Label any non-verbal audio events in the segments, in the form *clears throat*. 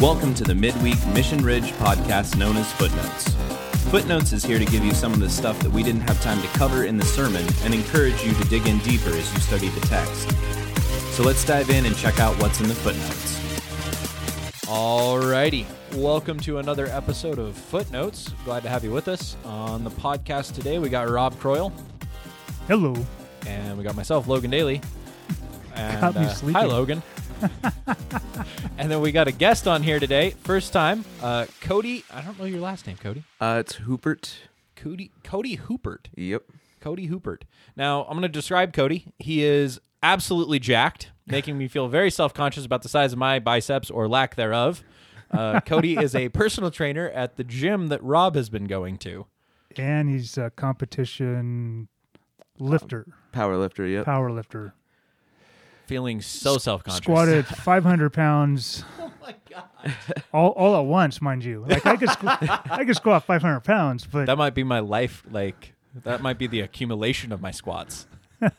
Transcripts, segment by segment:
Welcome to the Midweek Mission Ridge podcast known as Footnotes. Footnotes is here to give you some of the stuff that we didn't have time to cover in the sermon and encourage you to dig in deeper as you study the text. So let's dive in and check out what's in the footnotes. Alrighty. Welcome to another episode of Footnotes. Glad to have you with us. On the podcast today, we got Rob Croyle Hello. and we got myself, Logan Daly. And, Got me uh, hi. Logan. *laughs* and then we got a guest on here today. First time, uh, Cody. I don't know your last name, Cody. Uh, it's Hoopert. Cody Cody Hoopert. Yep. Cody Hoopert. Now, I'm going to describe Cody. He is absolutely jacked, making me feel very self conscious about the size of my biceps or lack thereof. Uh, Cody is a personal trainer at the gym that Rob has been going to. And he's a competition lifter, Power lifter. Yep. power lifter. Feeling so self conscious. Squatted *laughs* 500 pounds. *laughs* Oh my God. All, all at once, mind you. Like I could, squ- *laughs* I could squat 500 pounds, but That might be my life. Like, that might be the accumulation of my squats. You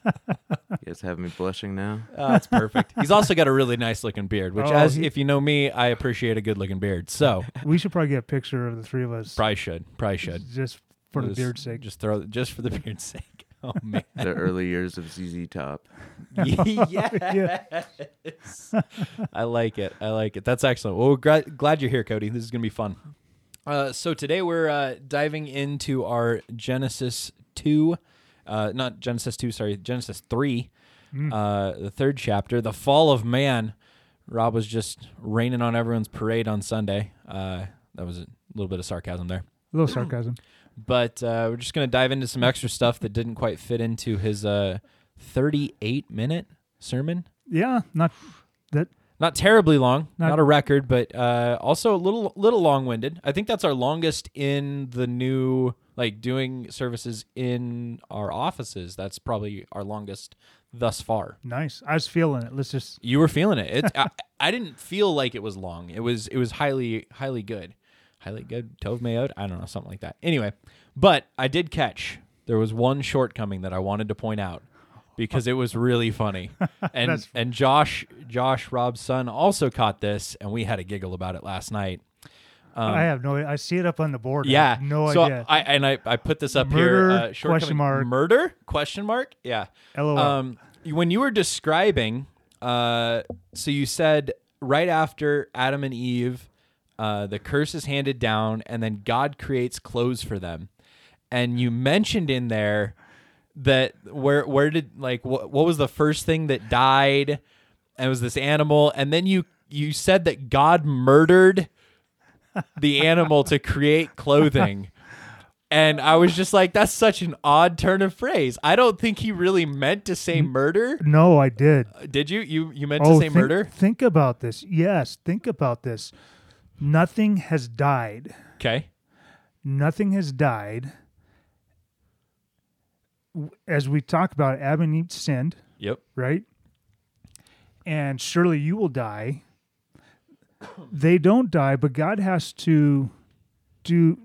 guys have me blushing now. Oh, that's perfect. He's also got a really nice looking beard, which, Oh, as he- if you know me, I appreciate a good looking beard. So, we should probably get a picture of the three of us probably should. Probably should. just for the Just- beard's sake. Just throw just for the beard's sake. *laughs* Oh man. The early years of ZZ Top. *laughs* yes. *laughs* I like it. I like it. That's excellent. Well, we're gra- glad you're here, Cody. This is going to be fun. Uh, so today we're uh, diving into our Genesis 2, uh, not Genesis 2, sorry, Genesis 3, uh, the third chapter, the fall of man. Rob was just raining on everyone's parade on Sunday. Uh, that was a little bit of sarcasm there. A little sarcasm. But uh, we're just going to dive into some extra stuff that didn't quite fit into his uh, 38 minute sermon. Yeah, not that. Not terribly long, not, Not- a record, but uh, also a little little long winded. I think that's our longest in the new like doing services in our offices. That's probably our longest thus far. Nice. I was feeling it. Let's just. You were feeling it. It *laughs* I, I didn't feel like it was long. It was it was highly highly good, highly good. Tove mayod. I don't know something like that. Anyway, but I did catch there was one shortcoming that I wanted to point out because it was really funny, *laughs* and and Josh Josh Rob's son also caught this, and we had a giggle about it last night. Um, I have no. I see it up on the board. Yeah, no so idea. I and I, I put this up Murder, here. Uh, question mark. Murder? Question mark? Yeah. LOL. Um, when you were describing, uh, so you said right after Adam and Eve, uh, the curse is handed down, and then God creates clothes for them, and you mentioned in there that where where did like what what was the first thing that died? And it was this animal, and then you you said that God murdered the animal to create clothing. And I was just like, that's such an odd turn of phrase. I don't think he really meant to say murder. no, I did. Did you? You you meant oh, to say think, murder? Think about this. Yes, think about this. Nothing has died. Okay. Nothing has died. As we talk about, Adam and Eve sinned, Yep. right? And surely you will die. They don't die, but God has to do.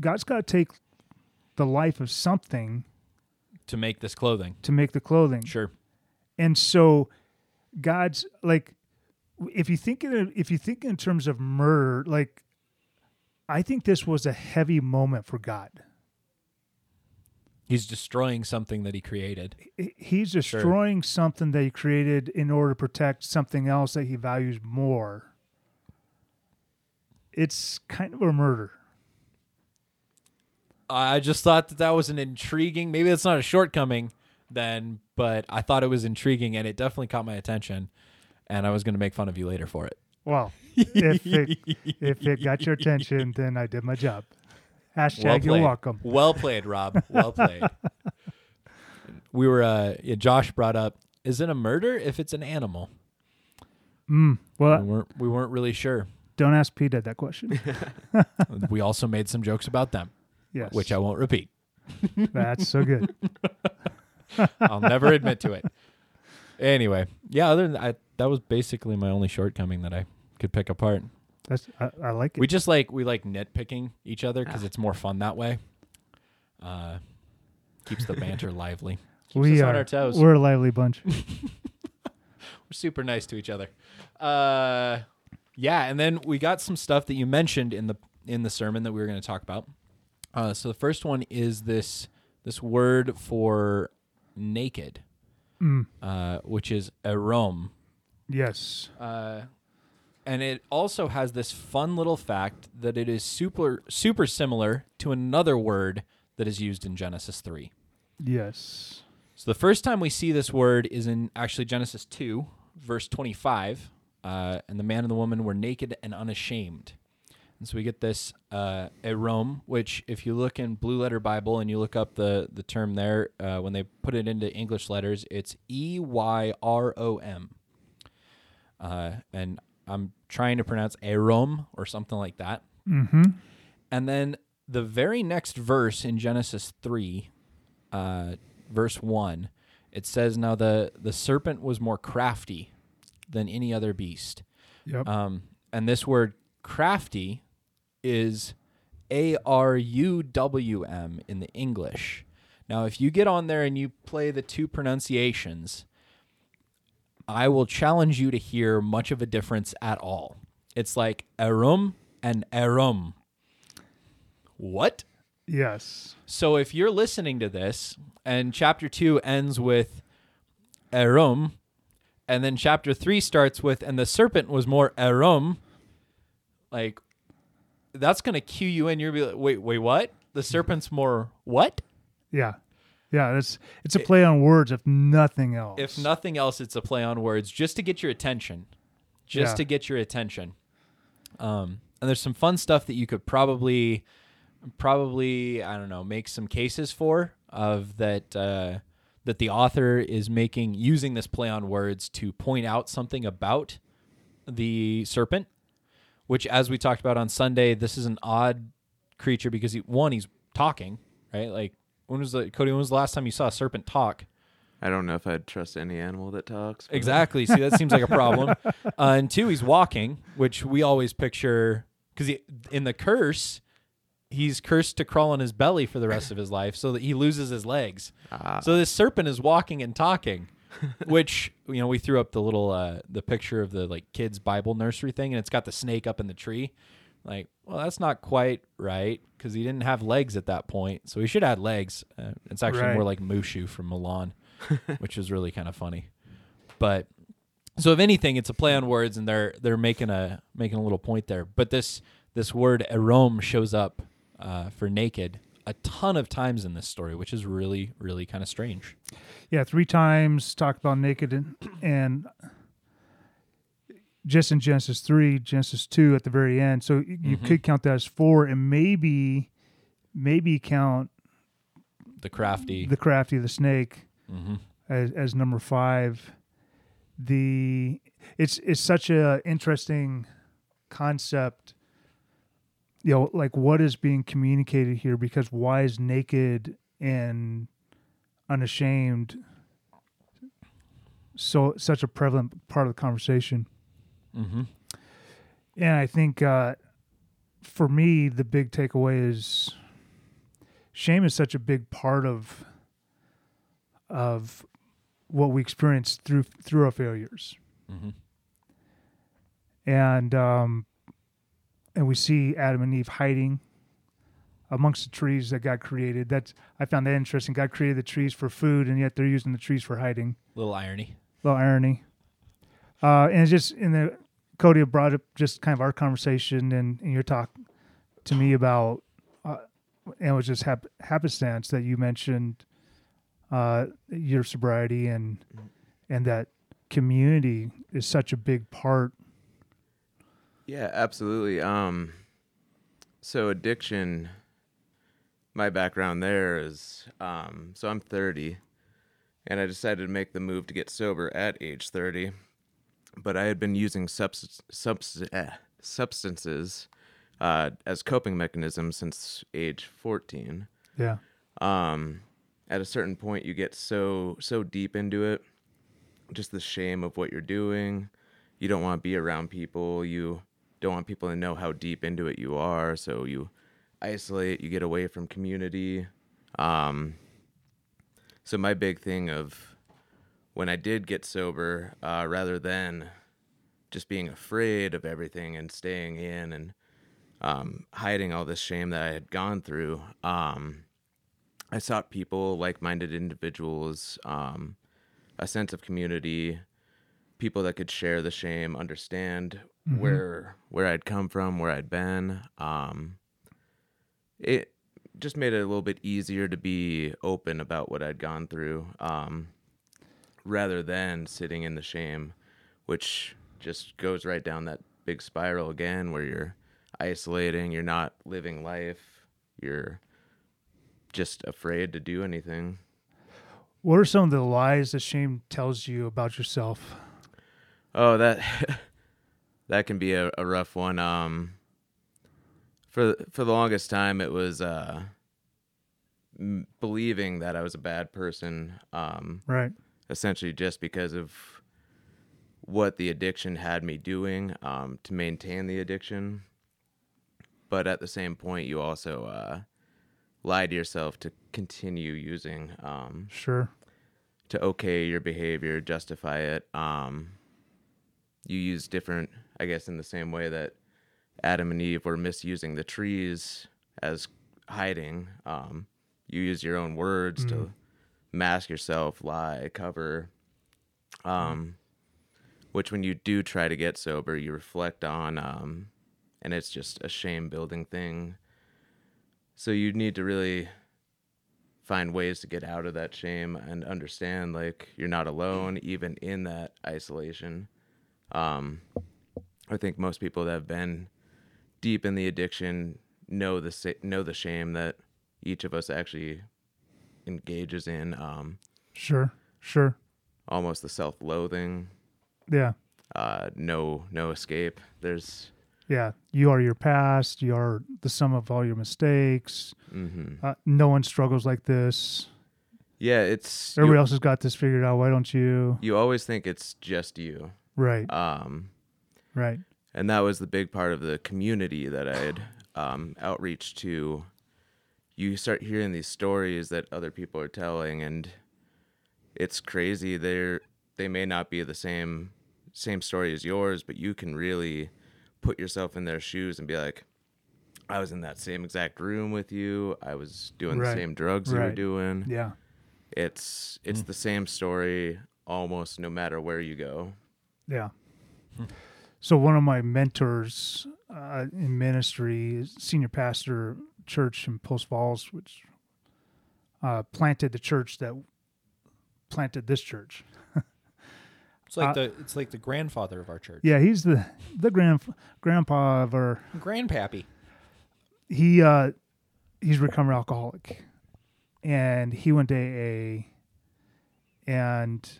God's got to take the life of something To make this clothing. to make the clothing. Sure. and so god's like if you think in if you think in terms of murder like i think this was a heavy moment for god He's destroying something that he created. He's destroying something that he created in order to protect something else that he values more it's kind of a murder I just thought that that was an intriguing. Maybe that's not a shortcoming then, but I thought it was intriguing, and it definitely caught my attention. And I was going to make fun of you later for it. well if it if it got your attention *laughs* then i did my job hashtag well you're welcome Well played, Rob. Well *laughs* played. we were. Uh, yeah, Josh brought up: Is it a murder if it's an animal? mm, We well weren't. We weren't really sure. don't ask peter that question *laughs* we also made some jokes about them, yes which I won't repeat. that's so good I'll never admit to it. Anyway, yeah. Other than I, that was basically my only shortcoming that I could pick apart. That's I, I like it. We just like we like nitpicking each other because it's more fun that way. Uh, keeps the banter *laughs* lively. Keeps we us are on our toes. we're a lively bunch. *laughs* We're super nice to each other. Uh, Yeah, and then we got some stuff that you mentioned in the in the sermon that we were going to talk about. Uh, so the first one is this this word for naked, uh, which is erom, Yes. uh, and it also has this fun little fact that it is super super similar to another word that is used in Genesis three. Yes. So the first time we see this word is in actually Genesis 2, verse 25. Uh, and the man and the woman were naked and unashamed. And so we get this uh, erom, which if you look in Blue Letter Bible and you look up the, the term there, uh, when they put it into English letters, it's E Y R O M. Uh, and I'm trying to pronounce erom or something like that. Mm-hmm. And then the very next verse in Genesis 3, uh, verse 1, it says, Now the, the serpent was more crafty than any other beast. Yep. Um, and this word crafty is A R U W M in the English. Now, if you get on there and you play the two pronunciations, I will challenge you to hear much of a difference at all. It's like erum and erum. What? yes. So if you're listening to this and chapter 2 ends with erum and then chapter 3 starts with and the serpent was more erum like that's going to cue you in you're be like wait wait what? The serpent's more what? Yeah. Yeah. It's it's a play on words, if nothing else. If nothing else it's a play on words just to get your attention. Just Yeah. to get your attention. Um and there's some fun stuff that you could probably probably I don't know make some cases for of that uh, that the author is making using this play on words to point out something about the serpent, which as we talked about on Sunday, this is an odd creature because he, one he's talking right like when was the Cody when was the last time you saw a serpent talk? I don't know if I'd trust any animal that talks. but- Exactly. See, that seems like a *laughs* problem. Uh, and two, he's walking, which we always picture because in the curse, he's cursed to crawl on his belly for the rest of his life, so that he loses his legs. Ah. So this serpent is walking and talking, which you know we threw up the little uh, the picture of the like kids Bible nursery thing, and it's got the snake up in the tree. Like, well, that's not quite right because he didn't have legs at that point, so he should have had legs. Uh, it's actually Right. more like Mushu from Mulan, *laughs* which is really kind of funny. But so if anything, it's a play on words, and they're they're making a making a little point there. But this this word erom shows up uh, for naked a ton of times in this story, which is really really kind of strange. Yeah, three times talk about naked and, and just in Genesis three, Genesis two at the very end. So you Mhm. could count that as four, and maybe maybe count The crafty. the crafty the snake hmm as, as number five. The it's it's such a interesting concept. You know, like what is being communicated here? Because why is naked and unashamed so such a prevalent part of the conversation? Hmm And I think uh, for me, the big takeaway is shame is such a big part of of what we experience through through our failures, hmm and um, and we see Adam and Eve hiding amongst the trees that God created. That's I found that interesting. God created the trees for food, and yet they're using the trees for hiding. Little irony. little irony. Uh, and it's just in the Cody brought up just kind of our conversation and, and your talk to me about, uh, and it was just hap- happenstance that you mentioned uh, your sobriety and and that community is such a big part. Yeah, absolutely. Um, so addiction. My background there is um, so I'm 30, and I decided to make the move to get sober at age 30, but I had been using subs- subs- eh, substances uh, as coping mechanisms since age 14 Yeah, um at a certain point you get so so deep into it just the shame of what you're doing. You don't want to be around people. You don't want people to know how deep into it you are so you isolate you get away from community. Um so my big thing of when i did get sober uh rather than just being afraid of everything and staying in and um, hiding all this shame that I had gone through. Um, I sought people, like-minded individuals, um, a sense of community, people that could share the shame, understand where where I'd come from, where I'd been. Um, it just made it a little bit easier to be open about what I'd gone through, um, rather than sitting in the shame, which just goes right down that big spiral again, where you're isolating, you're not living life, you're just afraid to do anything. What are some of the lies that shame tells you about yourself? Oh, that *laughs* that can be a, a rough one. Um, for for the longest time, it was uh, m- believing that I was a bad person. Um, Right. Essentially, just because of what the addiction had me doing um, to maintain the addiction. But at the same point, you also uh, lie to yourself to continue using. Um, Sure. to okay your behavior, justify it. Um, you use different, I guess, in the same way that Adam and Eve were misusing the trees as hiding. Um, you use your own words to mask yourself, lie, cover. Um, which, when you do try to get sober, you reflect on, um, and it's just a shame building thing. So you need to really find ways to get out of that shame and understand like you're not alone even in that isolation um i think most people that have been deep in the addiction know the know the shame that each of us actually engages in um Sure. Sure. almost the self-loathing Yeah. uh no no escape there's Yeah. You are your past. You are the sum of all your mistakes. mhm. Uh, no one struggles like this. yeah it's Everybody you, else has got this figured out. Why don't you? you always think it's just you Right. um Right. and that was the big part of the community that I had um, outreach to. You start hearing these stories that other people are telling, and it's crazy. They're they may not be the same same story as yours, but you can really put yourself in their shoes and be like, "I was in that same exact room with you. I was doing Right. the same drugs you were doing." Yeah. It's it's the same story almost no matter where you go. Yeah. So one of my mentors uh, in ministry, senior pastor church in Post Falls, which uh, planted the church that planted this church. *laughs* It's like Uh, the it's like the grandfather of our church. Yeah, he's the the grand grandpa of our. Grandpappy. He uh, he's a recovered alcoholic, and he went to AA, and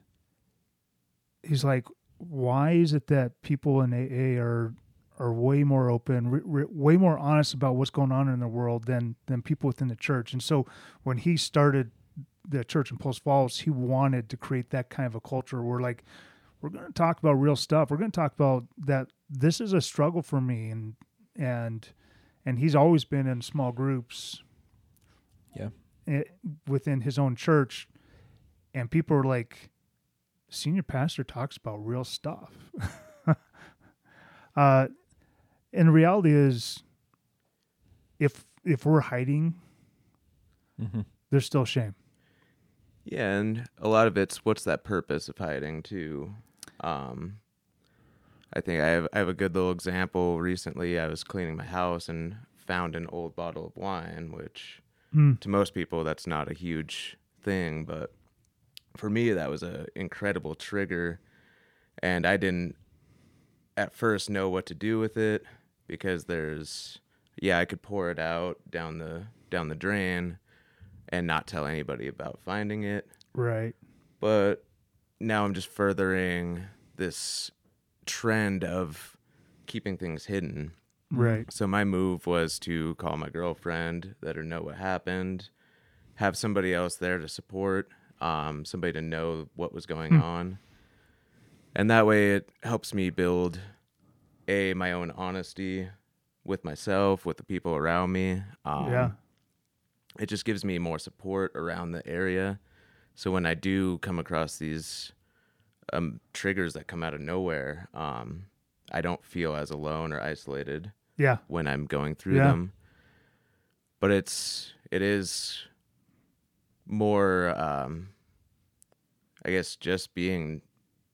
he's like, why is it that people in AA are are way more open, re, re, way more honest about what's going on in the world than than people within the church? And so when he started the church in Post Falls, he wanted to create that kind of a culture where like we're going to talk about real stuff. We're going to talk about that this is a struggle for me and and and he's always been in small groups Yeah. within his own church and people are like senior pastor talks about real stuff *laughs* uh and the reality is if if we're hiding Mhm. there's still shame Yeah, and a lot of it's what's that purpose of hiding too. Um, I think I have I have a good little example. Recently, I was cleaning my house and found an old bottle of wine, which Mm. to most people that's not a huge thing, but for me that was a incredible trigger, and I didn't at first know what to do with it because there's yeah I could pour it out down the down the drain and not tell anybody about finding it. Right. But now I'm just furthering this trend of keeping things hidden. right. So my move was to call my girlfriend, let her know what happened, have somebody else there to support, um, somebody to know what was going on, and that way it helps me build a my own honesty with myself, with the people around me. Um, yeah it just gives me more support around the area. So when I do come across these um, triggers that come out of nowhere, um, I don't feel as alone or isolated Yeah. when I'm going through Yeah. them. But it's it is more um I guess just being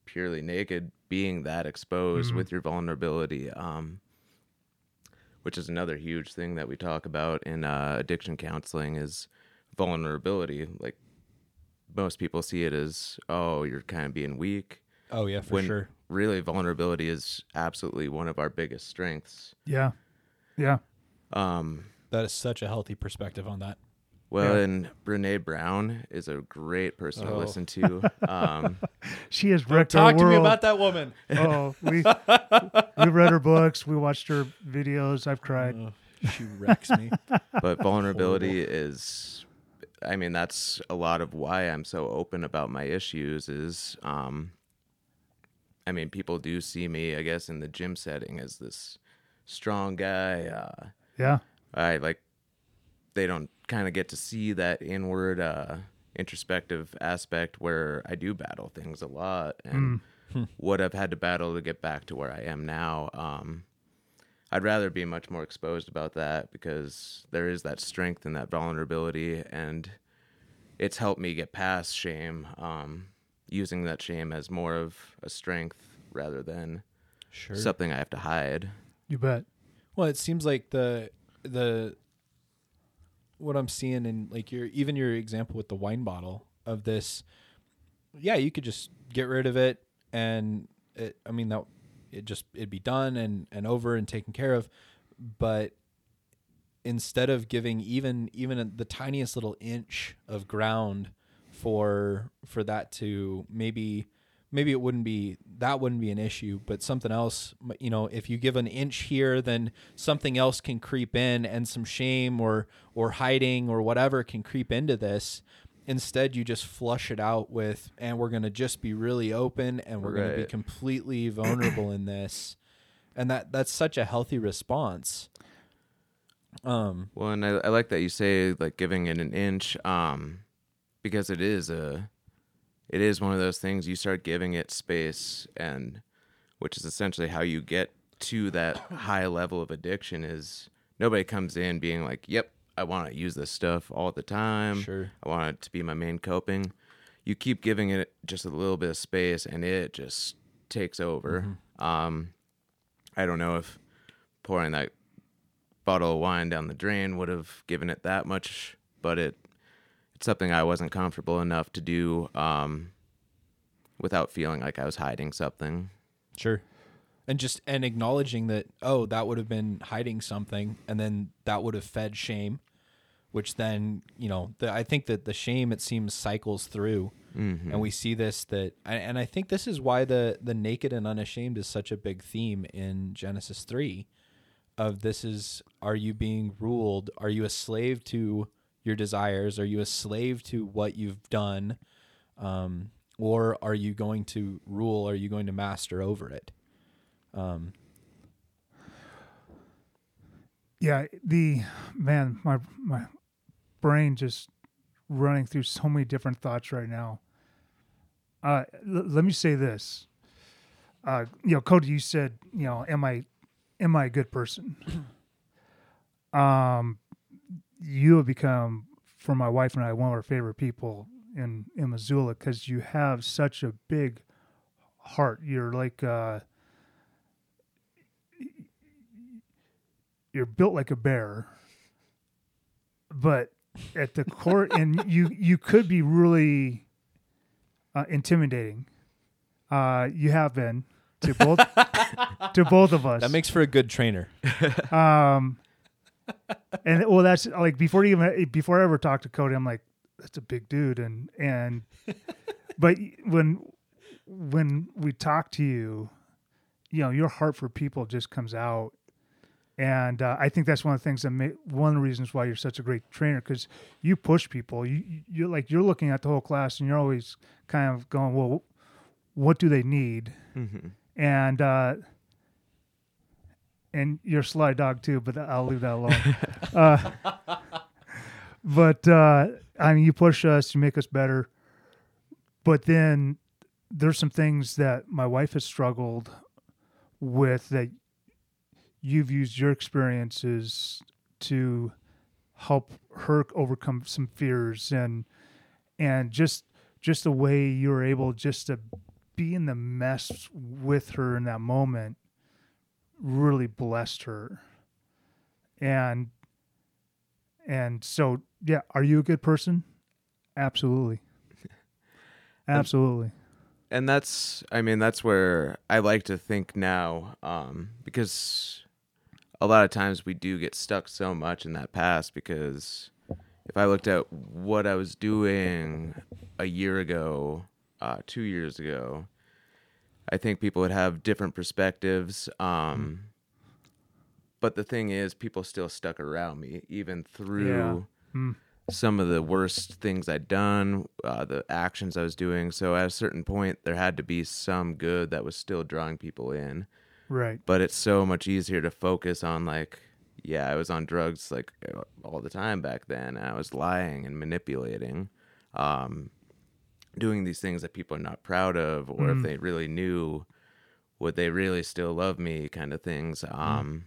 purely naked, being that exposed Mhm. with your vulnerability, um which is another huge thing that we talk about in uh, addiction counseling is vulnerability. Like most people see it as, oh, you're kind of being weak. Oh yeah, for when sure. really vulnerability is absolutely one of our biggest strengths. Yeah. Yeah. Um, That is such a healthy perspective on that. Well, Yeah. and Brene Brown is a great person to Oh. listen to. *laughs* Um, She has wrecked Talk our to me about that woman. Oh, we we read her books. We watched her videos. I've cried. Oh, she wrecks me. *laughs* but vulnerability is, I mean, that's a lot of why I'm so open about my issues. Is, um, I mean, people do see me, I guess, in the gym setting as this strong guy. Uh, Yeah. I like they don't kind of get to see that inward uh introspective aspect where I do battle things a lot and what I've had to battle to get back to where I am now um I'd rather be much more exposed about that because there is that strength and that vulnerability and it's helped me get past shame um using that shame as more of a strength rather than Sure. something I have to hide. You bet. Well, it seems like the the what I'm seeing in like your even your example with the wine bottle of this. Yeah, you could just get rid of it, and it, I mean that it just it'd be done and and over and taken care of. But instead of giving even even the tiniest little inch of ground for for that to maybe maybe it wouldn't be that wouldn't be an issue but something else you know if you give an inch here then something else can creep in and some shame or or hiding or whatever can creep into this. Instead you just flush it out with and we're going to just be really open and we're going to be completely vulnerable in this. And that that's such a healthy response. Um Well, and I, I like that you say like giving it an inch, um, because it is a, it is one of those things you start giving it space, and which is essentially how you get to that high level of addiction. Is nobody comes in being like, "Yep, I want to use this stuff all the time. Sure. I want it to be my main coping." You keep giving it just a little bit of space, and it just takes over. Um, I don't know if pouring that bottle of wine down the drain would have given it that much, but it it's something I wasn't comfortable enough to do um, without feeling like I was hiding something. Sure. And just and acknowledging that oh that would have been hiding something and then that would have fed shame which then, you know, the, I think that the shame it seems cycles through Mm-hmm. and we see this that and I think this is why the the naked and unashamed is such a big theme in Genesis 3 of this is are you being ruled are you a slave to your desires are you a slave to what you've done um, or are you going to rule are you going to master over it um, Yeah, the man, my my brain just running through so many different thoughts right now. Uh, l- let me say this. Uh, you know, Cody, you said, you know, am I, am I a good person? *clears throat* um, you have become, for my wife and I, one of our favorite people in in Missoula because you have such a big heart. You're like, uh, you're built like a bear, but at the core, *laughs* and you you could be really uh, intimidating. Uh, you have been to both *laughs* to both of us. that makes for a good trainer um, and well, that's like before you even before I ever talked to Cody, I'm like, that's a big dude, and and *laughs* but when when we talk to you, you know, your heart for people just comes out. And uh, I think that's one of the things that make one of the reasons why you're such a great trainer because you push people. You you- you're like you're looking at the whole class and you're always kind of going, well, what do they need? And uh, and you're a sly dog too, but I'll leave that alone. uh, *laughs* but uh, I mean, you push us, you make us better. But then there's some things that my wife has struggled with that you've used your experiences to help her overcome some fears and and just just the way you were able just to be in the mess with her in that moment really blessed her. And and so yeah are you a good person? Absolutely. Absolutely. and that's i mean that's where i like to think now um, because a lot of times we do get stuck so much in that past because if i looked at what i was doing a year ago uh, two years ago i think people would have different perspectives um, but the thing is people still stuck around me even through Mm. some of the worst things I'd done, uh, the actions I was doing. So at a certain point, there had to be some good that was still drawing people in. right But it's so much easier to focus on like, yeah, I was on drugs like all the time back then. And I was lying and manipulating, um, doing these things that people are not proud of, or Mm. if they really knew, would they really still love me? Kind of things. Um,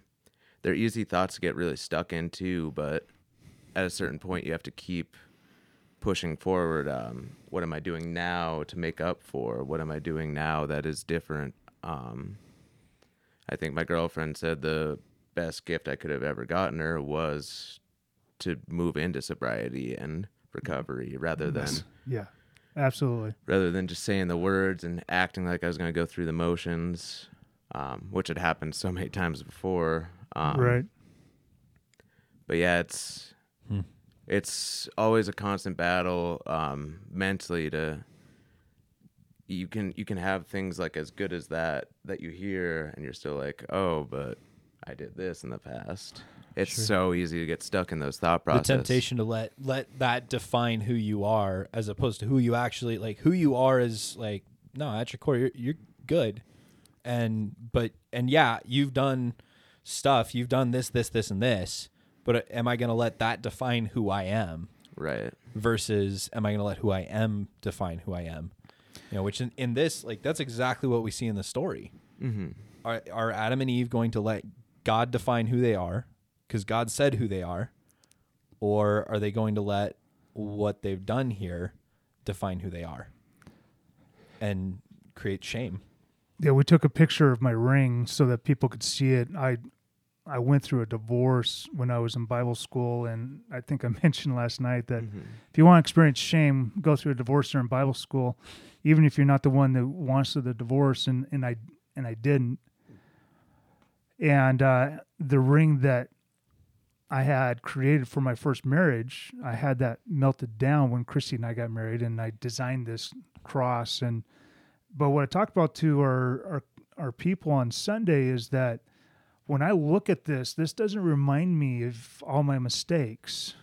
they're easy thoughts to get really stuck into, but at a certain point, you have to keep pushing forward. Um, what am I doing now to make up for? What am I doing now that is different? Um, I think my girlfriend said the best gift I could have ever gotten her was to move into sobriety and recovery rather than yeah absolutely rather than just saying the words and acting like I was going to go through the motions, um, which had happened so many times before. Um, right But yeah, it's it's always a constant battle um, mentally to. You can you can have things like as good as that that you hear and you're still like oh but I did this in the past. It's Sure. so easy to get stuck in those thought processes. the temptation to let let that define who you are as opposed to who you actually like who you are is like no at your core you're, you're good and but and yeah you've done stuff you've done this this this and this but uh, am i going to let that define who i am Right. versus am i going to let who i am define who i am you know which in, in this like that's exactly what we see in the story Mm-hmm. are, are adam and eve going to let god define who they are because god said who they are or are they going to let what they've done here define who they are and create shame Yeah, we took a picture of my ring so that people could see it. I I went through a divorce when I was in Bible school, and I think I *laughs* mentioned last night that mm-hmm. if you want to experience shame, go through a divorce during Bible school, even if you're not the one that wants the divorce. And and I and I didn't. And uh, the ring that I had created for my first marriage, I had that melted down when Christy and I got married, and I designed this cross and but what I talked about to our, our our people on Sunday is that when I look at this, this doesn't remind me of all my mistakes.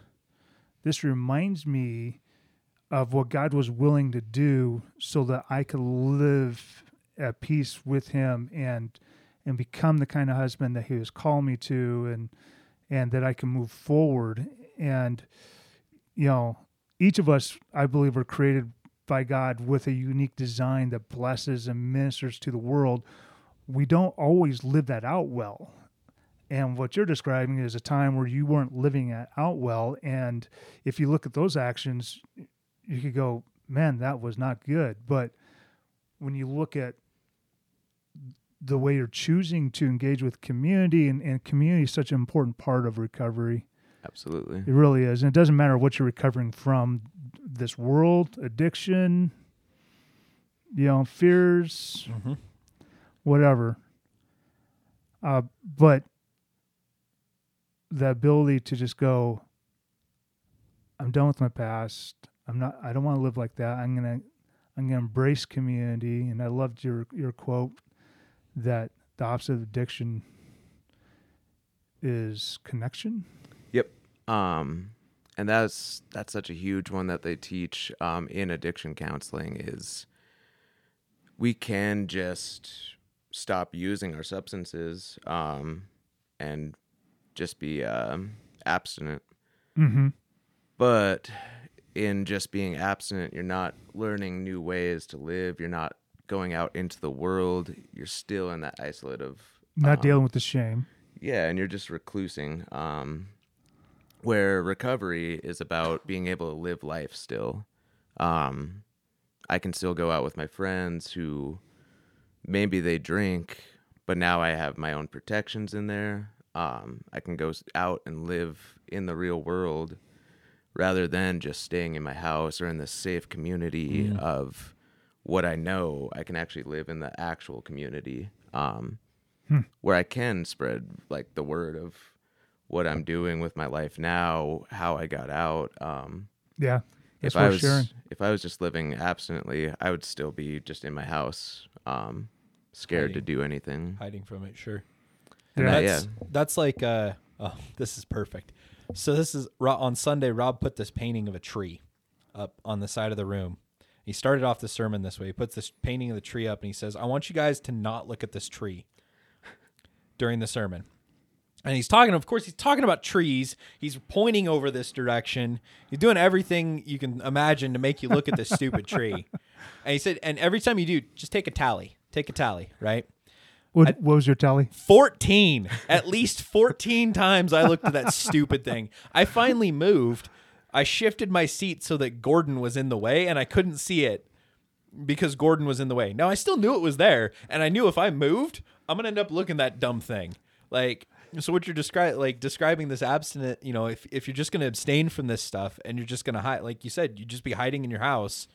This reminds me of what God was willing to do so that I could live at peace with him and and become the kind of husband that he was calling me to and and that I can move forward and you know each of us I believe are created by God with a unique design that blesses and ministers to the world, we don't always live that out well. And what you're describing is a time where you weren't living it out well. And if you look at those actions, you could go, man, that was not good. But when you look at the way you're choosing to engage with community, and, and community is such an important part of recovery, Absolutely. it really is. And it doesn't matter what you're recovering from this world, addiction, you know, fears, mm-hmm. whatever. Uh, but the ability to just go, I'm done with my past. I'm not, I don't want to live like that. I'm going to, I'm going to embrace community. And I loved your, your quote that the opposite of addiction is connection. Yep. Um and that's that's such a huge one that they teach um in addiction counseling is we can just stop using our substances um and just be um abstinent Mm-hmm. but in just being abstinent you're not learning new ways to live you're not going out into the world, you're still in that isolate of Not um, dealing with the shame. Yeah, and you're just reclusing. Um, where recovery is about being able to live life still. Um, I can still go out with my friends who maybe they drink, but now I have my own protections in there. Um, I can go out and live in the real world rather than just staying in my house or in this safe community of what I know. I can actually live in the actual community um, where I can spread like the word of what I'm doing with my life now, how I got out. Um, Yeah. That's if I was sharing. if I was just living abstinently, I would still be just in my house, um, scared to do anything. hiding from it, sure. And Yeah. That's yeah. that's like uh oh, *laughs* this is perfect. So this is on Sunday. Rob put this painting of a tree up on the side of the room. He started off the sermon this way. He puts this painting of the tree up and he says, "I want you guys to not look at this tree during the sermon." And he's talking, of course, he's talking about trees. He's pointing over this direction. He's doing everything you can imagine to make you look at this stupid tree. *laughs* And he said, and every time you do, just take a tally. Take a tally, right? What, what was your tally? 14 at least 14 times i looked at that stupid thing i finally moved i shifted my seat so that gordon was in the way and i couldn't see it because gordon was in the way. Now i still knew it was there and i knew if i moved i'm gonna end up looking that dumb thing. Like so what you're describing like describing this abstinent you know if, if you're just gonna abstain from this stuff and you're just gonna hide like you said you'd just be hiding in your house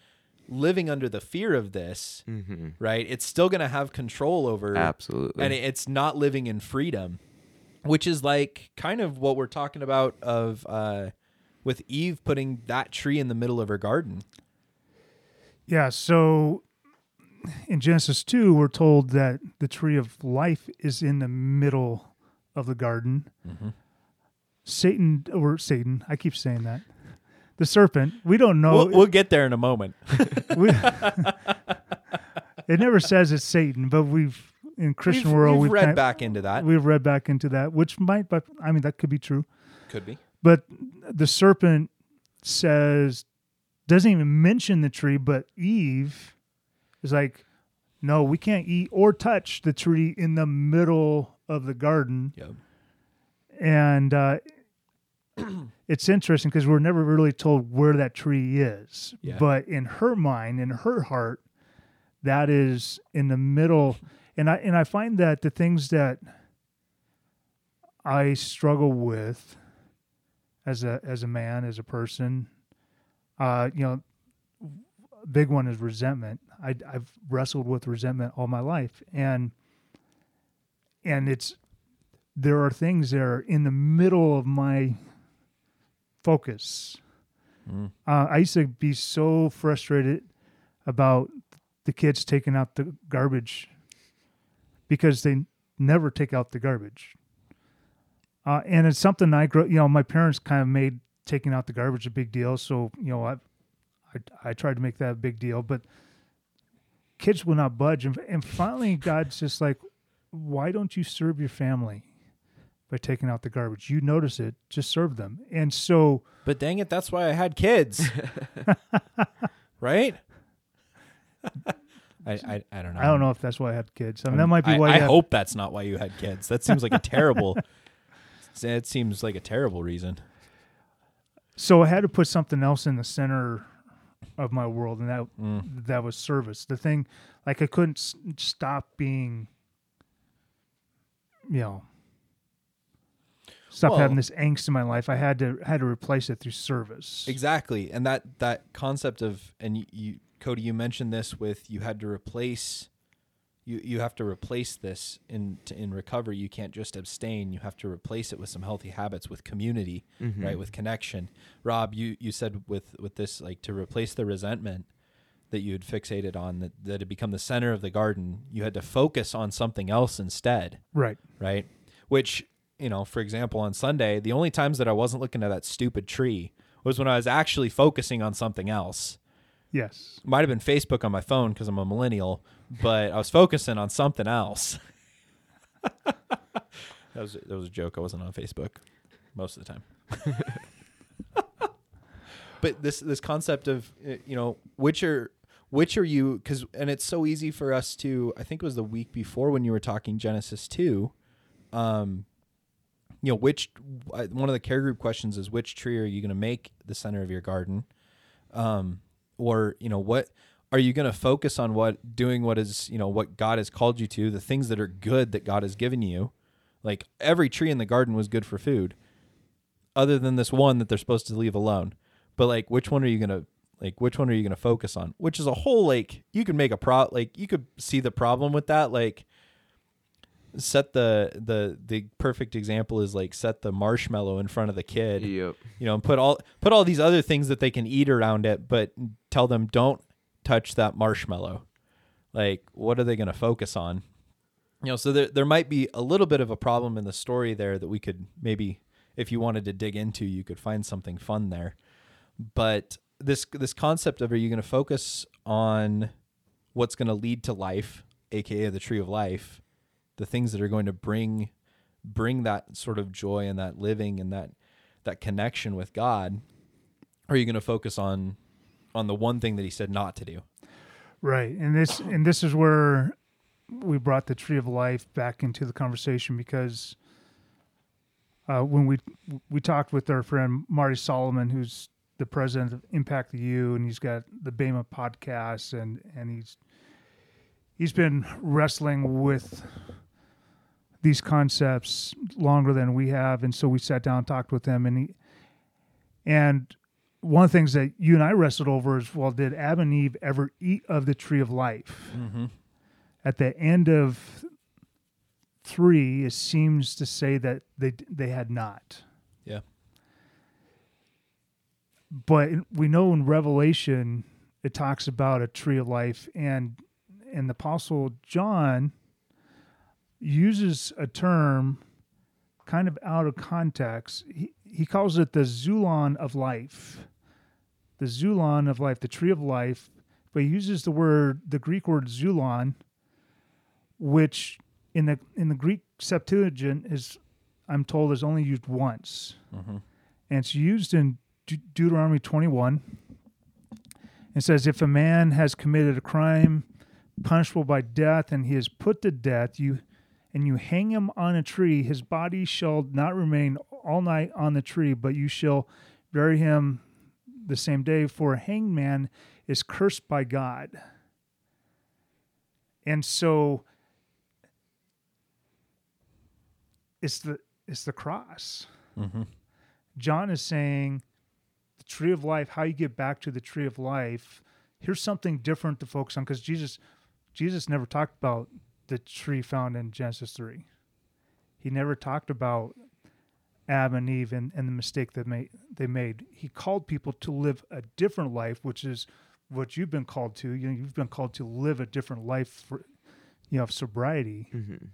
living under the fear of this right? It's still gonna have control over Absolutely. and it's not living in freedom which is like kind of what we're talking about of uh with eve putting that tree in the middle of her garden Yeah. So in Genesis 2, we're told that the tree of life is in the middle of the garden. Mm-hmm. Satan, or Satan, I keep saying that. The serpent, we don't know. we'll, we'll get there in a moment *laughs* we, *laughs* it never says it's Satan, but we've, in Christian we've, world, we've we've, read kind- back into that we've read back into that, which might, but I mean, that could be true. could be But the serpent says, doesn't even mention the tree, but Eve is like, no, we can't eat or touch the tree in the middle of the garden. yeah And uh, *clears throat* it's interesting because we're never really told where that tree is. Yeah. But in her mind, in her heart, that is in the middle. And I and I find that the things that I struggle with as a as a man, as a person, uh, you know, big one is resentment. I, I've wrestled with resentment all my life, and and it's there are things that are in the middle of my focus. Uh, I used to be so frustrated about the kids taking out the garbage because they never take out the garbage. Uh, and it's something I grew, you know, my parents kind of made taking out the garbage a big deal. So, you know, I, I, I tried to make that a big deal, but kids will not budge. And, and finally, God's just like, why don't you serve your family by taking out the garbage? You notice it, just serve them. And so, but dang it that's why i had kids *laughs* right *laughs* I, I i don't know I don't know if that's why I had kids. I mean, that might be why I you have, hope that's not why you had kids that seems like a terrible *laughs* it seems like a terrible reason so I had to put something else in the center of my world, and that Mm. that was service. The thing, like I couldn't s- stop being, you know, stop Well- having this angst in my life. I had to had to replace it through service. Exactly, and that that concept of and you, you Cody, you mentioned this with you had to replace you you have to replace this in to, in recovery. You can't just abstain. You have to replace it with some healthy habits, with community, mm-hmm. right, with connection. Rob, you you said with with this like to replace the resentment that you had fixated on that that had become the center of the garden. You had to focus on something else instead Right. right? Which, you know, for example, on Sunday, the only times that I wasn't looking at that stupid tree was when I was actually focusing on something else. Yes. Might have been Facebook on my phone because I'm a millennial, but I was focusing on something else. *laughs* that was that was a joke. I wasn't on Facebook most of the time. *laughs* but this this concept of uh, you know which are which are you cuz and it's so easy for us to I think it was the week before when you were talking Genesis 2 um you know which one of the care group questions is which tree are you going to make the center of your garden um or you know what are you going to focus on what doing what is you know what God has called you to the things that are good that God has given you? Like every tree in the garden was good for food other than this one that they're supposed to leave alone. But like which one are you going to like which one are you going to focus on? Which is a whole like you could make a pro like you could see the problem with that like set the the the perfect example is like set the marshmallow in front of the kid Yep. you know and put all put all these other things that they can eat around it but tell them don't touch that marshmallow. Like what are they going to focus on? You know so there there might be a little bit of a problem in the story there that we could maybe if you wanted to dig into you could find something fun there. But this this concept of are you going to focus on what's going to lead to life aka the tree of life the things that are going to bring bring that sort of joy and that living and that that connection with God are you going to focus on on the one thing that he said not to do Right. And this and this is where we brought the tree of life back into the conversation because uh, when we we talked with our friend Marty Solomon, who's the president of Impact the U, and he's got the Bema podcast, and and he's he's been wrestling with these concepts longer than we have, and so we sat down and talked with him, and he and one of the things that you and I wrestled over is well, did Adam and Eve ever eat of the tree of life? mm-hmm. At the end of three, it seems to say that they they had not. yeah But we know in Revelation it talks about a tree of life, and and the Apostle John uses a term kind of out of context. He he calls it the xulon of life, the xulon of life, the tree of life. But he uses the word, the Greek word xulon, which in the in the Greek Septuagint is, I'm told, is only used once, mm-hmm. and it's used in De- Deuteronomy 21. It says, "If a man has committed a crime punishable by death, and he is put to death, you and you hang him on a tree, his body shall not remain all night on the tree, but you shall bury him the same day. For a hanged man is cursed by God." And so it's the it's the cross. Mm-hmm. John is saying the tree of life, how you get back to the tree of life. Here's something different to focus on because Jesus Jesus never talked about the tree found in Genesis 3. He never talked about Adam and Eve and, and the mistake that made, they made. He called people to live a different life, which is what you've been called to. You know, you've been called to live a different life for, you know, of sobriety Mm-hmm.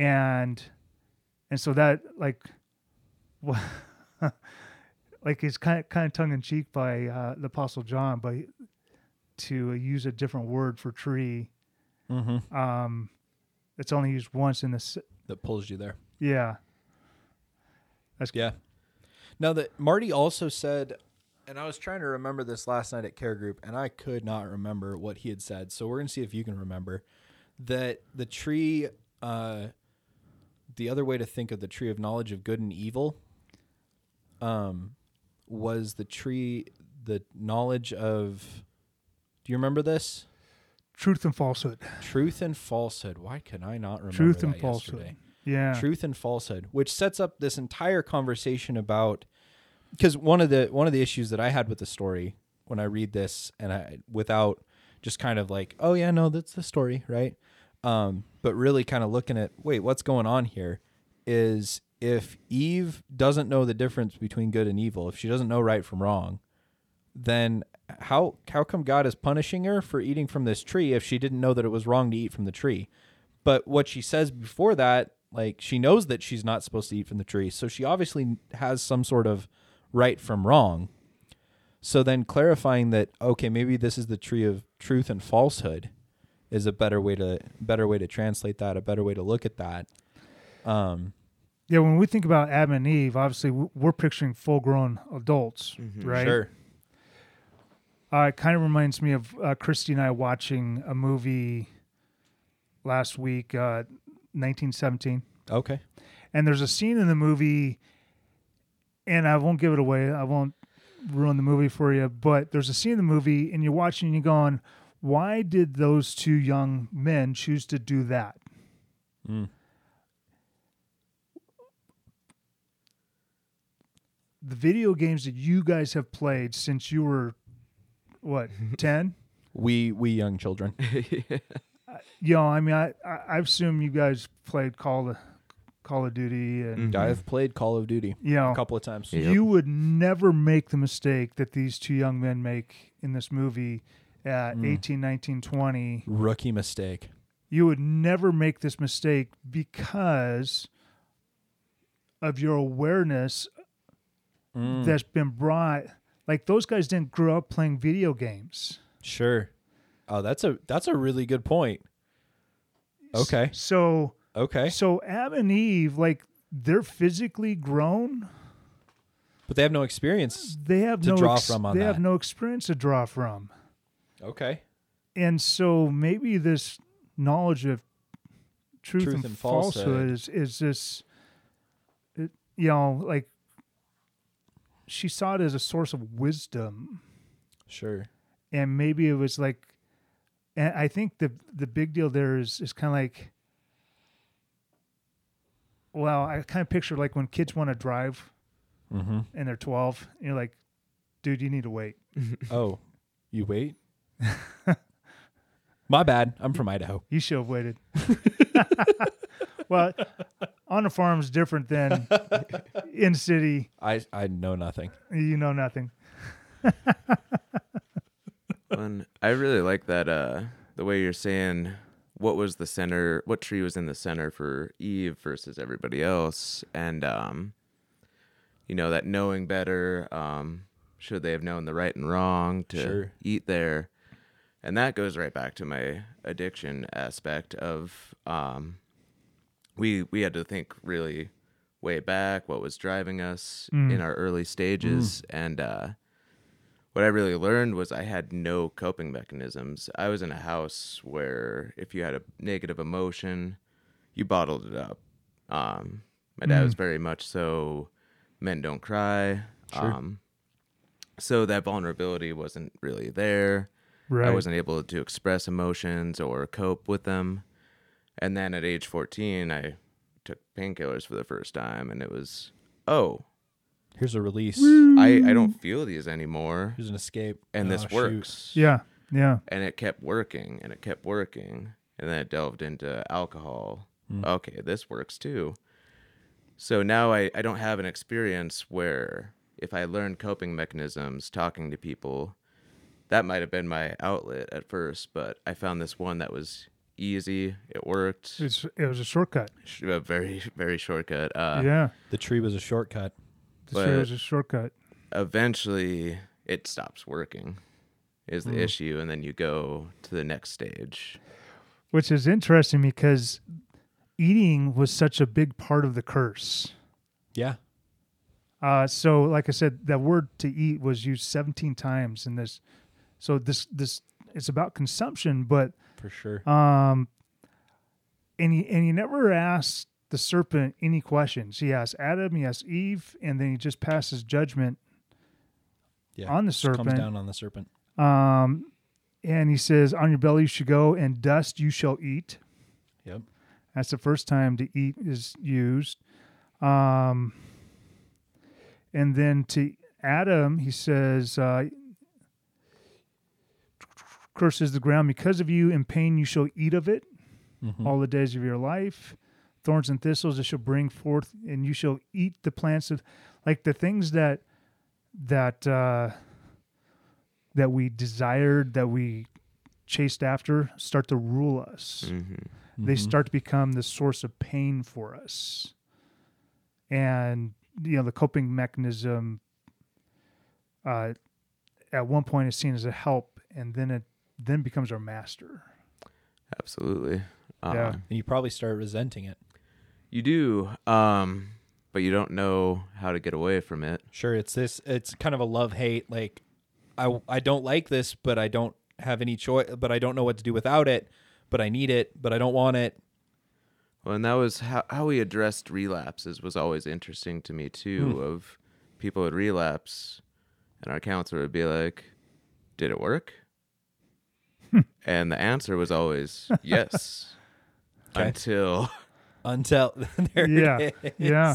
and and so that like well, *laughs* like it's kind of kind of tongue in cheek by uh, the apostle John, but to use a different word for tree, Mm-hmm. um, it's only used once in the s- that pulls you there yeah Yeah. Now that Marty also said, and I was trying to remember this last night at Care Group, and I could not remember what he had said. So we're gonna see if you can remember that the tree. Uh, the other way to think of the tree of knowledge of good and evil, um, was the tree the knowledge of. Do you remember this? truth and falsehood, Truth and falsehood. Why can I not remember truth and falsehood. yesterday? Yeah, truth and falsehood which sets up this entire conversation about because one of the one of the issues that i had with the story when i read this and i without just kind of like oh yeah no that's the story right? Um but really kind of looking at wait what's going on here? is if eve doesn't know the difference between good and evil if she doesn't know right from wrong then how how come god is punishing her for eating from this tree if she didn't know that it was wrong to eat from the tree? But what she says before that like she knows that she's not supposed to eat from the tree so she obviously has some sort of right from wrong so then clarifying that okay maybe this is the tree of truth and falsehood is a better way to better way to translate that a better way to look at that um yeah. When we think about Adam and Eve, obviously we're picturing full-grown adults, Mhm. right? sure Uh, it kind of reminds me of uh, Christy and I watching a movie last week, uh, 1917. Okay. And there's a scene in the movie, and I won't give it away. I won't ruin the movie for you, but there's a scene in the movie, and you're watching and you're going, why did those two young men choose to do that? Mm. The video games that you guys have played since you were, what, *laughs* 10? We we young children. *laughs* you know, I mean, I, I I assume you guys played Call of Call of Duty, and Mhm. I've played Call of Duty you know, a couple of times. Yep. you would never make the mistake that these two young men make in this movie at Mm. 18, 19, 20. Rookie mistake. You would never make this mistake because of your awareness Mm, that's been brought. Like those guys didn't grow up playing video games. sure. Oh, that's a that's a really good point. Okay. So Okay. so Adam and Eve, like they're physically grown. But they have no experience. They have To no draw ex- from on they have no experience to draw from. Okay. and so maybe this knowledge of truth, Truth and, and falsehood, falsehood. is is this it, you know like she saw it as a source of wisdom Sure. and maybe it was like and i think the the big deal there is is kind of like well i kind of picture like when kids want to drive Mm-hmm. and they're 12 and you're like dude you need to wait *laughs* Oh, you wait. *laughs* My bad. I'm from Idaho. You should have waited. *laughs* well, on a farm is different than in city. I I know nothing. You know nothing. Fun. I really like that. Uh, the way you're saying what was the center, what tree was in the center for Eve versus everybody else, and um, you know that knowing better. Um, should they have known the right and wrong to Sure. eat there? And that goes right back to my addiction aspect of um, we we had to think really way back what was driving us Mm. in our early stages and uh what I really learned was I had no coping mechanisms. I was in a house where if you had a negative emotion, you bottled it up. Um, my dad was very much so men don't cry. Sure. Um, so that vulnerability wasn't really there. Right. I wasn't able to express emotions or cope with them. And then at age 14, I took painkillers for the first time, and it was, oh, Here's a release. I, I don't feel these anymore, Here's an escape. and Oh, this shoot. works. Yeah. Yeah. And it kept working, and it kept working. And then it delved into alcohol. Hmm. Okay, this works too. So now I, I don't have an experience where if I learn coping mechanisms talking to people, that might have been my outlet at first, but I found this one that was easy. It worked. It's it was a shortcut. Sh- A very, very shortcut. Uh, yeah. The tree was a shortcut. This but- was a shortcut. Eventually, it stops working, is the issue. And then you go to the next stage. Which is interesting because eating was such a big part of the curse. Yeah. Uh, so, like I said, that word to eat was used 17 times in this. So this this it's about consumption, but For sure. um, and he and he never asked the serpent any questions. He asks Adam, he asks Eve, and then he just passes judgment. Yeah. on the Just Comes serpent. down on the serpent. Um, and he says, "On your belly you should go, and dust you shall eat." Yep. That's the first time to eat is used. Um, and then to Adam, he says, uh, curses the ground because of you. In pain you shall eat of it Mhm. all the days of your life. Thorns and thistles it shall bring forth, and you shall eat the plants of, like the things that that uh, that we desired, that we chased after, start to rule us hmm they Mhm. start to become the source of pain for us and you know the coping mechanism uh, at one point is seen as a help and then it then becomes our master Absolutely. Um, Yeah. And you probably start resenting it. You do, um, but you don't know how to get away from it. Sure, it's this. It's kind of a love hate. Like I I don't like this, but I don't have any choice, but I don't know what to do without it, but I need it, but I don't want it. Well, and that was how how we addressed relapses was always interesting to me too. Hmm. Of people would relapse, and our counselor would be like, "Did it work?" and the answer was always *laughs* yes, Okay. until Until *laughs* there Yeah, it is. yeah.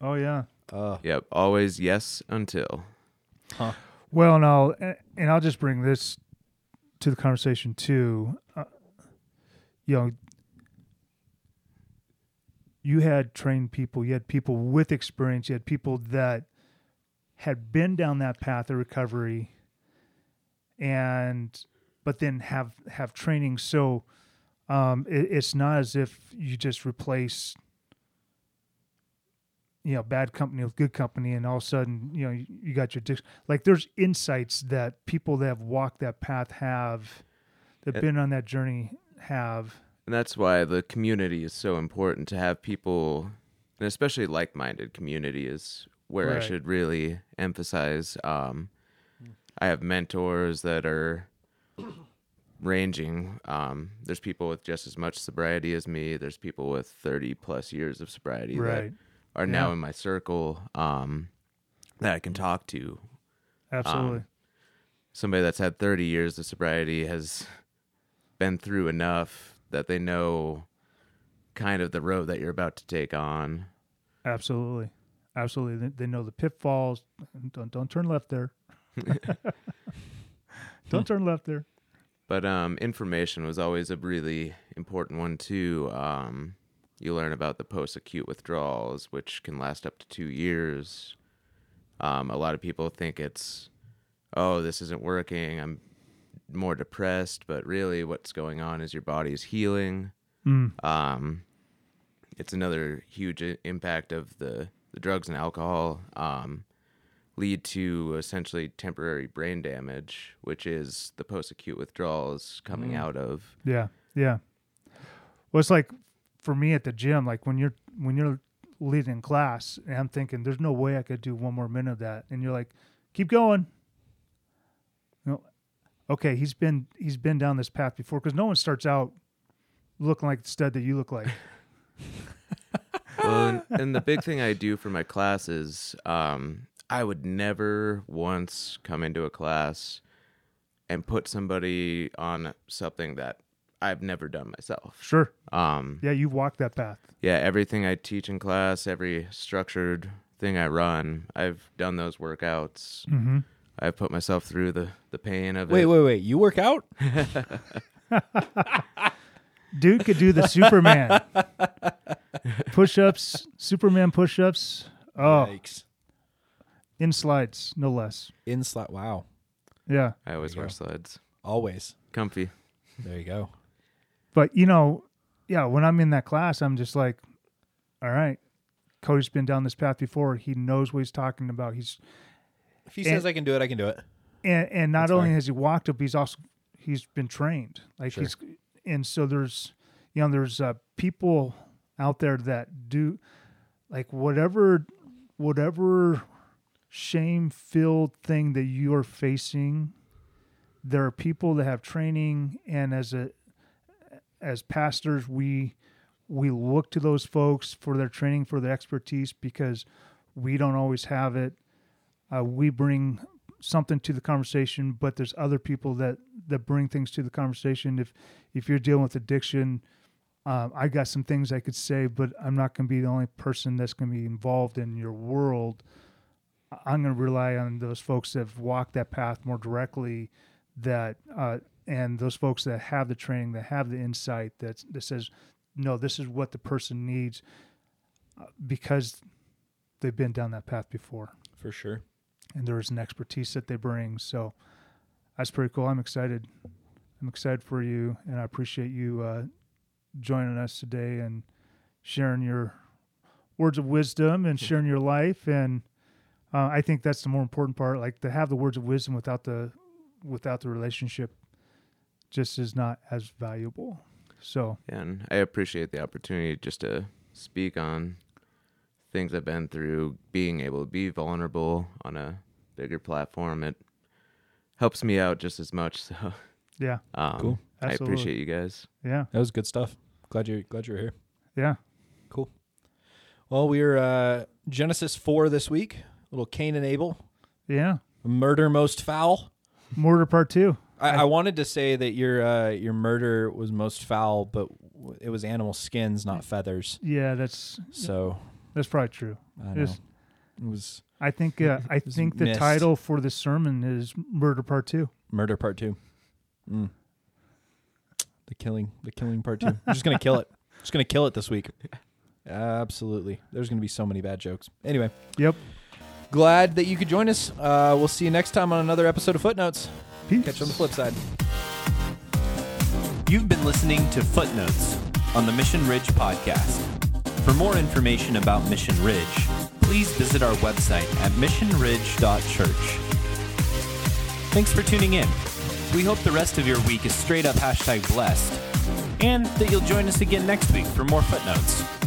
Oh yeah. Oh, yep, always yes until. Well, no, and, and I'll just bring this to the conversation too. Uh, you know, you had trained people, you had people with experience, you had people that had been down that path of recovery, and but then have have training. So um, it, it's not as if you just replace you know bad company with good company and all of a sudden you know you, you got your like there's insights that people that have walked that path have that been on that journey have And that's why the community is so important to have people, and especially like minded community is where I should really emphasize. Um, I have mentors that are ranging. Um, there's people with just as much sobriety as me, there's people with 30 plus years of sobriety right. that are now in my circle um, that I can talk to. absolutely. Um, Somebody that's had 30 years of sobriety has been through enough that they know kind of the road that you're about to take on. absolutely. Absolutely. They, they know the pitfalls. Don't don't turn left there. *laughs* *laughs* Don't turn left there But um, information was always a really important one too. Um, you learn about the post-acute withdrawals, which can last up to two years. Um, a lot of people think it's, oh, this isn't working. I'm more depressed, but really, what's going on is your body is healing. Mm, Um, it's another huge i- impact of the, the drugs and alcohol um, lead to essentially temporary brain damage, which is the post acute withdrawals coming Mm. out of. yeah yeah well it's like for me at the gym like when you're when you're leading class and i'm thinking there's no way i could do one more minute of that and you're like keep going you know, okay he's been he's been down this path before because no one starts out looking like the stud that you look like *laughs* *laughs* Well, and, and the big thing I do for my classes, um, I would never once come into a class and put somebody on something that I've never done myself. sure Um, yeah you've walked that path yeah, everything I teach in class, every structured thing I run, I've done those workouts. mm-hmm. I've put myself through the, the pain of wait, it. wait, wait! Wait! You work out? *laughs* dude could do the superman *laughs* push-ups superman push-ups oh Yikes! In slides no less In slide. Wow. yeah I always There you wear go. slides. Always. Comfy. There you go. But you know, yeah, when I'm in that class, I'm just like, all right, Cody's been down this path before. He knows what he's talking about. He's If he And- says I can do it, I can do it. and and not That's only fine. has he walked up, he's also he's been trained. Like Sure. he's and so there's you know there's uh, people out there that do like whatever whatever shame filled thing that you are facing. There are people that have training, and as a as pastors, we we look to those folks for their training, for their expertise, because we don't always have it. Uh, we bring something to the conversation, but there's other people that that bring things to the conversation. If if you're dealing with addiction, um, I got some things I could say, but I'm not going to be the only person that's going to be involved in your world. I'm going to rely on those folks that have walked that path more directly, that uh, and those folks that have the training, that have the insight that that says, no, this is what the person needs, uh, because they've been down that path before For sure. and there is an expertise that they bring. So that's pretty cool. I'm excited. I'm excited for you, and I appreciate you uh, joining us today and sharing your words of wisdom and *laughs* sharing your life. And uh, I think that's the more important part. Like to have the words of wisdom without the without the relationship, just is not as valuable. So And I appreciate the opportunity just to speak on things I've been through, being able to be vulnerable on a bigger platform. It helps me out just as much. So Yeah. um, Cool. I appreciate you guys. Yeah. That was good stuff. Glad you glad you were here. Yeah. Cool. Well, we're uh, Genesis four this week. Little Cain and Abel, Yeah. murder most foul. Murder part two. I, I wanted to say that your uh, your murder was most foul, but w- it was animal skins, not feathers. Yeah, that's So that's probably true. I know it was I think uh, *laughs* I think the missed. title for the sermon is Murder Part Two. murder part two. Mm. The killing, the killing part two. *laughs* I'm just gonna kill it. Just gonna kill it this week. *laughs* Absolutely. There's gonna be so many bad jokes. Anyway, Yep. Glad that you could join us. Uh, we'll see you next time on another episode of Footnotes. Peace. Catch you on the flip side. You've been listening to Footnotes on the Mission Ridge podcast. For more information about Mission Ridge, please visit our website at missionridge.church. Thanks for tuning in. We hope the rest of your week is straight up hashtag blessed, and that you'll join us again next week for more footnotes.